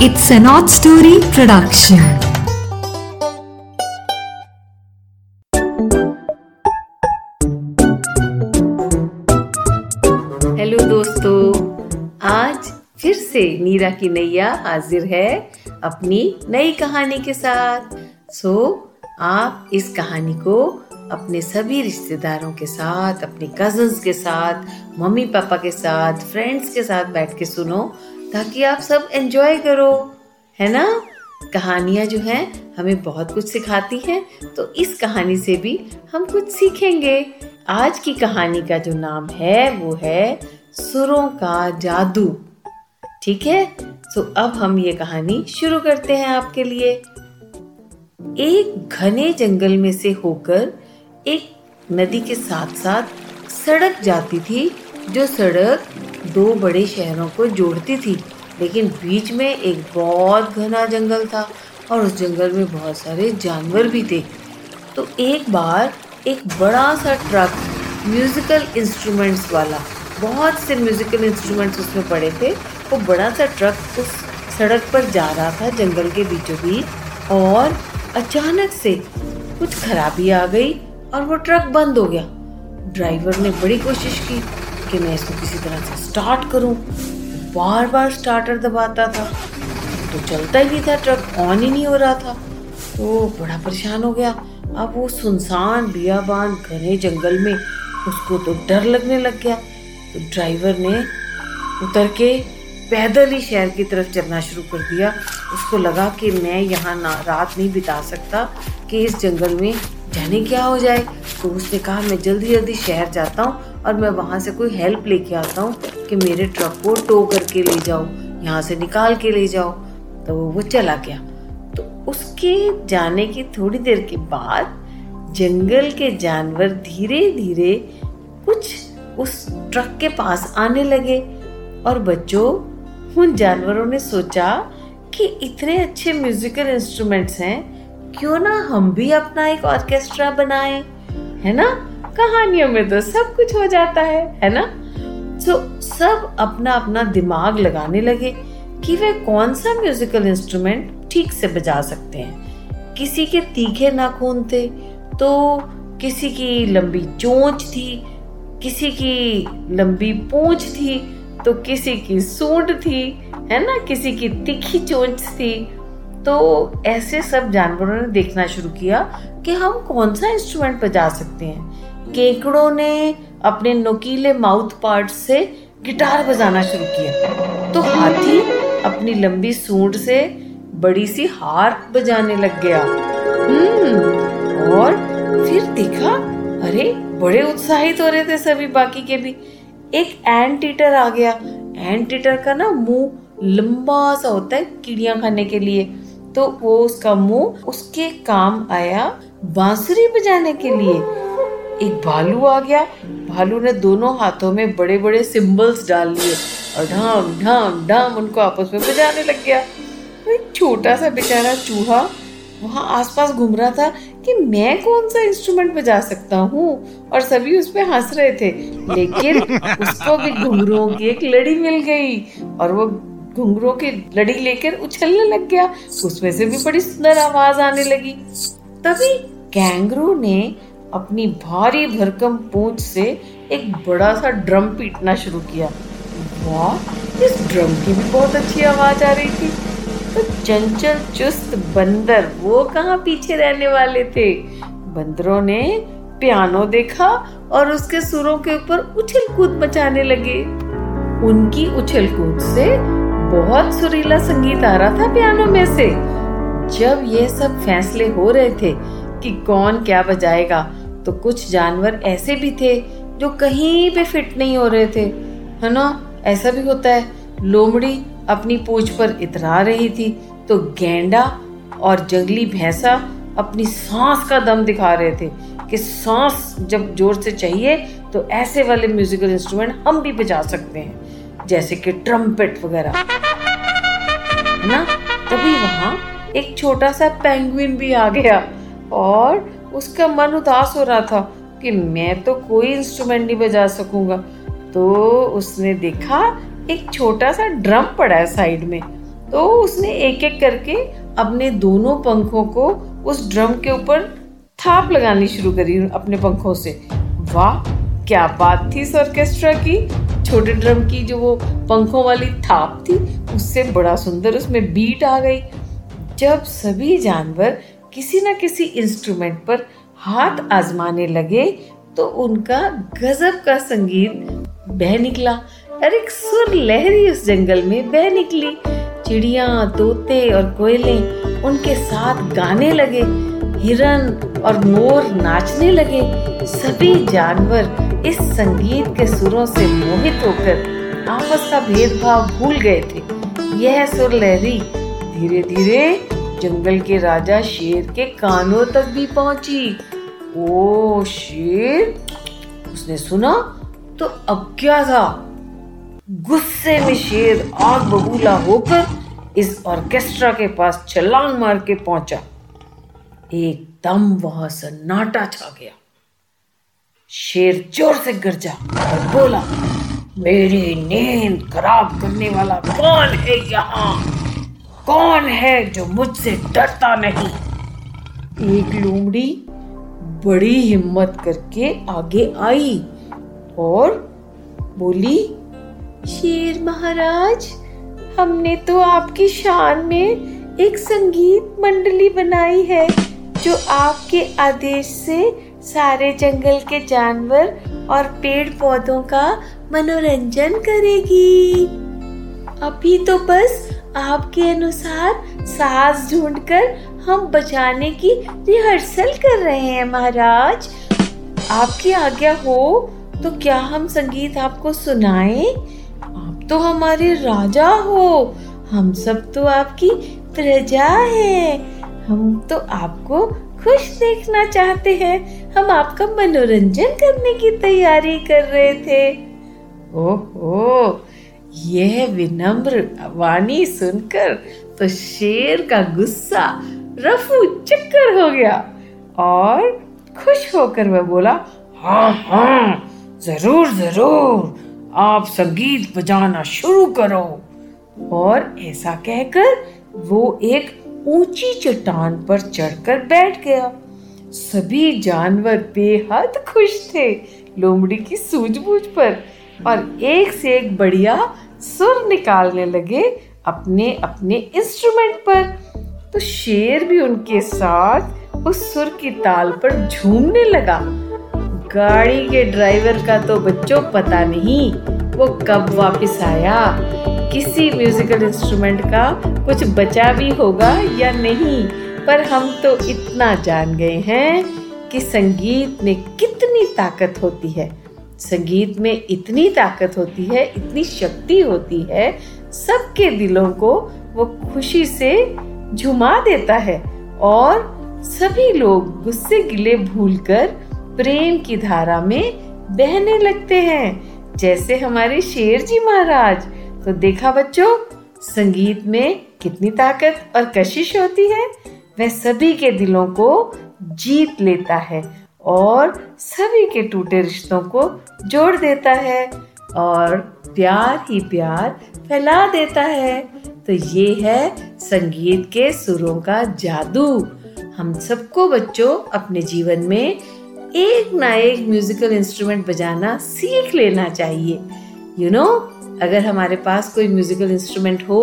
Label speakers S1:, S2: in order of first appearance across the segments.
S1: It's an odd story production.
S2: Hello दोस्तों आज फिर से नीरा की नैया हाजिर है अपनी नई कहानी के साथ सो so, आप इस कहानी को अपने सभी रिश्तेदारों के साथ अपने कजन्स के साथ मम्मी पापा के साथ फ्रेंड्स के साथ बैठ के सुनो ताकि आप सब एंजॉय करो, है ना? कहानियाँ जो हैं, हमें बहुत कुछ सिखाती हैं तो इस कहानी से भी हम कुछ सीखेंगे। आज की कहानी का जो नाम है, वो है सुरों का जादू। ठीक है? तो अब हम ये कहानी शुरू करते हैं आपके लिए। एक घने जंगल में से होकर एक नदी के साथ साथ सड़क जाती थी जो सड़क दो बड़े शहरों को जोड़ती थी, लेकिन बीच में एक बहुत घना जंगल था और उस जंगल में बहुत सारे जानवर भी थे। तो एक बार एक बड़ा सा ट्रक म्यूजिकल इंस्ट्रूमेंट्स वाला, बहुत से म्यूजिकल इंस्ट्रूमेंट्स उसमें पड़े थे, वो बड़ा सा ट्रक उस सड़क पर जा रहा था जंगल के बीचों बीच और अचानक से कुछ खराबी आ गई और वो ट्रक बंद हो गया। ड्राइवर ने बड़ी कोशिश की कि मैं इसको किसी तरह से स्टार्ट करूँ। बार बार स्टार्टर दबाता था तो चलता ही नहीं था ट्रक ऑन ही नहीं हो रहा था। तो बड़ा परेशान हो गया। अब वो सुनसान बियाबान घने जंगल में उसको तो डर लगने लग गया। तो ड्राइवर ने उतर के पैदल ही शहर की तरफ़ चलना शुरू कर दिया। उसको लगा कि मैं यहाँ ना, रात नहीं बिता सकता कि इस जंगल में जाने क्या हो जाए? तो उसने कहा, मैं जल्दी जल्दी शहर जाता हूँ और मैं वहाँ से कोई हेल्प लेके आता हूँ कि मेरे ट्रक को टो करके ले जाओ, यहाँ से निकाल के ले जाओ। तो वो चला गया। तो उसके जाने की थोड़ी देर के बाद जंगल के जानवर धीरे धीरे कुछ उस ट्रक के पास आने लगे और बच्चों, उन जानवरों ने सोचा कि इतने अच्छे म्यूजिकल इंस्ट्रूमेंट्स हैं क्यों ना हम भी अपना एक ऑर्केस्ट्रा बनाएँ? है ना? कहानियों में तो सब कुछ हो जाता है है ना? तो सब अपना अपना दिमाग लगाने लगे कि वे कौन सा म्यूजिकल इंस्ट्रूमेंट ठीक से बजा सकते हैं। किसी के तीखे नाखून थे तो किसी की लंबी चोंच थी, किसी की लंबी पूंछ थी तो किसी की सूंड थी, है ना? किसी की तीखी चोंच थी तो ऐसे सब जानवरों ने देखना शुरू किया कि हम कौन सा इंस्ट्रूमेंट बजा सकते हैं। केकड़ों ने अपने नुकीले माउथ पार्ट से गिटार बजाना शुरू किया। तो हाथी अपनी लंबी सूंड से बड़ी सी हार बजाने लग गया। हम्म और फिर देखा, अरे, बड़े उत्साहित हो रहे थे सभी बाकी के भी। एक एंट ईटर आ गया। एंट ईटर का ना मुँह लंबा सा होता है, कीड़िया खाने के लिए। तो वो उसका मुँह उसके काम आया बांसुरी बजाने के लिए। एक भालू आ गया। भालू ने दोनों हाथों में बड़े बड़े सिंबल्स डाल लिए और ढाम ढाम ढाम उनको आपस में बजाने लग गया। एक छोटा सा बेचारा चूहा वहाँ आसपास घूम रहा था कि मैं कौन सा इंस्ट्रूमेंट बजा सकता हूँ? और सभी उस पर हंस रहे थे। लेकिन उसको भी घुंघरुओं की एक लड़ी मिल गई और वो घुंघरुओं की लड़ी लेकर उछलने लग गया। उसमें से भी बड़ी सुंदर आवाज़ आने लगी। तभी कैंगरू ने अपनी भारी भरकम पूंछ से एक बड़ा सा ड्रम पीटना शुरू किया। वाह, इस ड्रम की भी बहुत अच्छी आवाज़ आ रही थी। तो चंचल चुस्त बंदर वो कहाँ पीछे रहने वाले थे? बंदरों ने पियानो देखा और उसके सुरों के ऊपर उछल कूद मचाने लगे। उनकी उछल कूद से बहुत सुरीला संगीत आ रहा था पियानो में से। जब ये सब फैसले हो रहे थे कि कौन क्या बजाएगा तो कुछ जानवर ऐसे भी थे जो कहीं पे फिट नहीं हो रहे थे। है ना? ऐसा भी होता है। लोमड़ी अपनी पूछ पर इतरा रही थी तो गेंडा और जंगली भैंसा अपनी सांस का दम दिखा रहे थे कि सांस जब ज़ोर से चाहिए तो ऐसे वाले म्यूजिकल इंस्ट्रूमेंट हम भी बजा सकते हैं, जैसे कि ट्रम्पेट वगैरह। है ना? तभी वहाँ एक छोटा सा पेंगुइन भी आ गया और उसका मन उदास हो रहा था कि मैं तो कोई इंस्ट्रूमेंट नहीं बजा सकूँगा। तो उसने देखा एक छोटा सा ड्रम पड़ा है साइड में। तो उसने एक एक करके अपने दोनों पंखों को उस ड्रम के ऊपर थाप लगानी शुरू करी अपने पंखों से। वाह, क्या बात थी इस ऑर्केस्ट्रा की! छोटे ड्रम की जो वो पंखों वाली थाप थी, उससे बड़ा सुंदर उसमें बीट आ गई। जब सभी जानवर किसी न किसी इंस्ट्रूमेंट पर हाथ आजमाने लगे तो उनका गजब का संगीत बह निकला। और एक सुर लहरी उस जंगल में बह निकली। चिड़िया, तोते और कोयले उनके साथ गाने लगे, हिरन और मोर नाचने लगे। सभी जानवर इस संगीत के सुरों से मोहित होकर आपस का भेदभाव भूल गए थे। यह सुर लहरी धीरे धीरे जंगल के राजा शेर के कानों तक भी पहुँची। ओ शेर, उसने सुना? तो अब क्या था? गुस्से में शेर आग बबूला होकर इस ऑर्केस्ट्रा के पास छलांग मार के पहुँचा। एकदम वहाँ सन्नाटा छा गया। शेर ज़ोर से गरजा और बोला, मेरी नींद खराब करने वाला कौन है यहाँ? कौन है जो मुझसे डरता नहीं? एक लोमड़ी बड़ी हिम्मत करके आगे आई और बोली, शेर महाराज, हमने तो आपकी शान में एक संगीत मंडली बनाई है, जो आपके आदेश से सारे जंगल के जानवर और पेड़ पौधों का मनोरंजन करेगी। अभी तो बस आपके अनुसार साज ढूंढकर हम बजाने की रिहर्सल कर रहे हैं, महाराज। आपकी आज्ञा हो तो क्या हम संगीत आपको सुनाएँ? आप तो हमारे राजा हो। हम सब तो आपकी प्रजा है। हम तो आपको खुश देखना चाहते हैं। हम आपका मनोरंजन करने की तैयारी कर रहे थे। ओहो, यह विनम्र वाणी सुनकर तो शेर का गुस्सा रफू चक्कर हो गया और खुश होकर वह बोला हाँ हाँ ज़रूर ज़रूर, आप संगीत बजाना शुरू करो। और ऐसा कहकर वो एक ऊँची चट्टान पर चढ़कर बैठ गया। सभी जानवर बेहद खुश थे लोमड़ी की सूझबूझ पर और एक से एक बढ़िया सुर निकालने लगे अपने अपने इंस्ट्रूमेंट पर। तो शेर भी उनके साथ उस सुर की ताल पर झूमने लगा। गाड़ी के ड्राइवर का तो बच्चों पता नहीं, वो कब वापस आया। किसी म्यूजिकल इंस्ट्रूमेंट का कुछ बचा भी होगा या नहीं? पर हम तो इतना जान गए हैं कि संगीत में कितनी ताकत होती है। संगीत में इतनी ताकत होती है, इतनी शक्ति होती है, सबके दिलों को वो खुशी से झुमा देता है और सभी लोग गुस्से गिले भूलकर प्रेम की धारा में बहने लगते हैं। जैसे हमारे शेर जी महाराज। तो देखा बच्चों, संगीत में कितनी ताकत और कशिश होती है। वह सभी के दिलों को जीत लेता है और सभी के टूटे रिश्तों को जोड़ देता है और प्यार ही प्यार फैला देता है। तो ये है संगीत के सुरों का जादू। हम सबको बच्चों अपने जीवन में एक ना एक म्यूजिकल इंस्ट्रूमेंट बजाना सीख लेना चाहिए। यू you नो know, अगर हमारे पास कोई म्यूजिकल इंस्ट्रूमेंट हो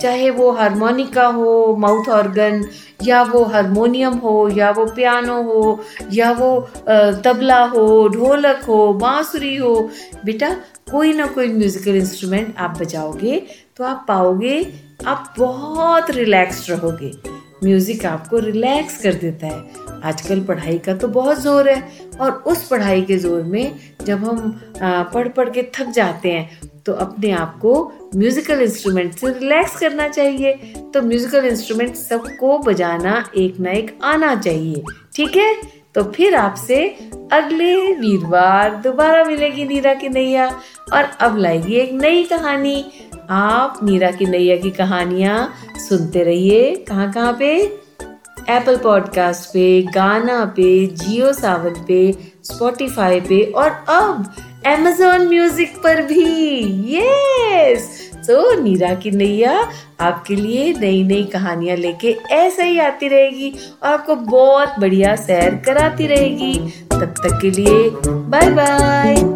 S2: चाहे वो हारमोनिका हो, माउथ ऑर्गन, या वो हारमोनियम हो, या वो पियानो हो, या वो तबला हो, ढोलक हो, बांसुरी हो, बेटा कोई ना कोई म्यूजिकल इंस्ट्रूमेंट आप बजाओगे तो आप पाओगे, आप बहुत रिलैक्स रहोगे। म्यूज़िक आपको रिलैक्स कर देता है। आजकल पढ़ाई का तो बहुत ज़ोर है और उस पढ़ाई के ज़ोर में जब हम पढ़ पढ़ के थक जाते हैं तो अपने आप को म्यूजिकल इंस्ट्रूमेंट से रिलैक्स करना चाहिए। तो म्यूजिकल इंस्ट्रूमेंट सबको बजाना एक ना एक आना चाहिए। ठीक है? तो फिर आपसे अगले वीरवार दोबारा मिलेगी नीरा की नैया। और अब लाएगी एक नई कहानी। आप नीरा की नैया की कहानियाँ सुनते रहिए। कहाँ कहाँ पे? एप्पल पॉडकास्ट पे, गाना पे, जियो सावन पे स्पॉटिफाई पे और अब Amazon म्यूज़िक पर भी। यस तो नीरा की नैया आपके लिए नई नई कहानियाँ लेके ऐसे ही आती रहेगी और आपको बहुत बढ़िया सैर कराती रहेगी। तब तक के लिए बाय बाय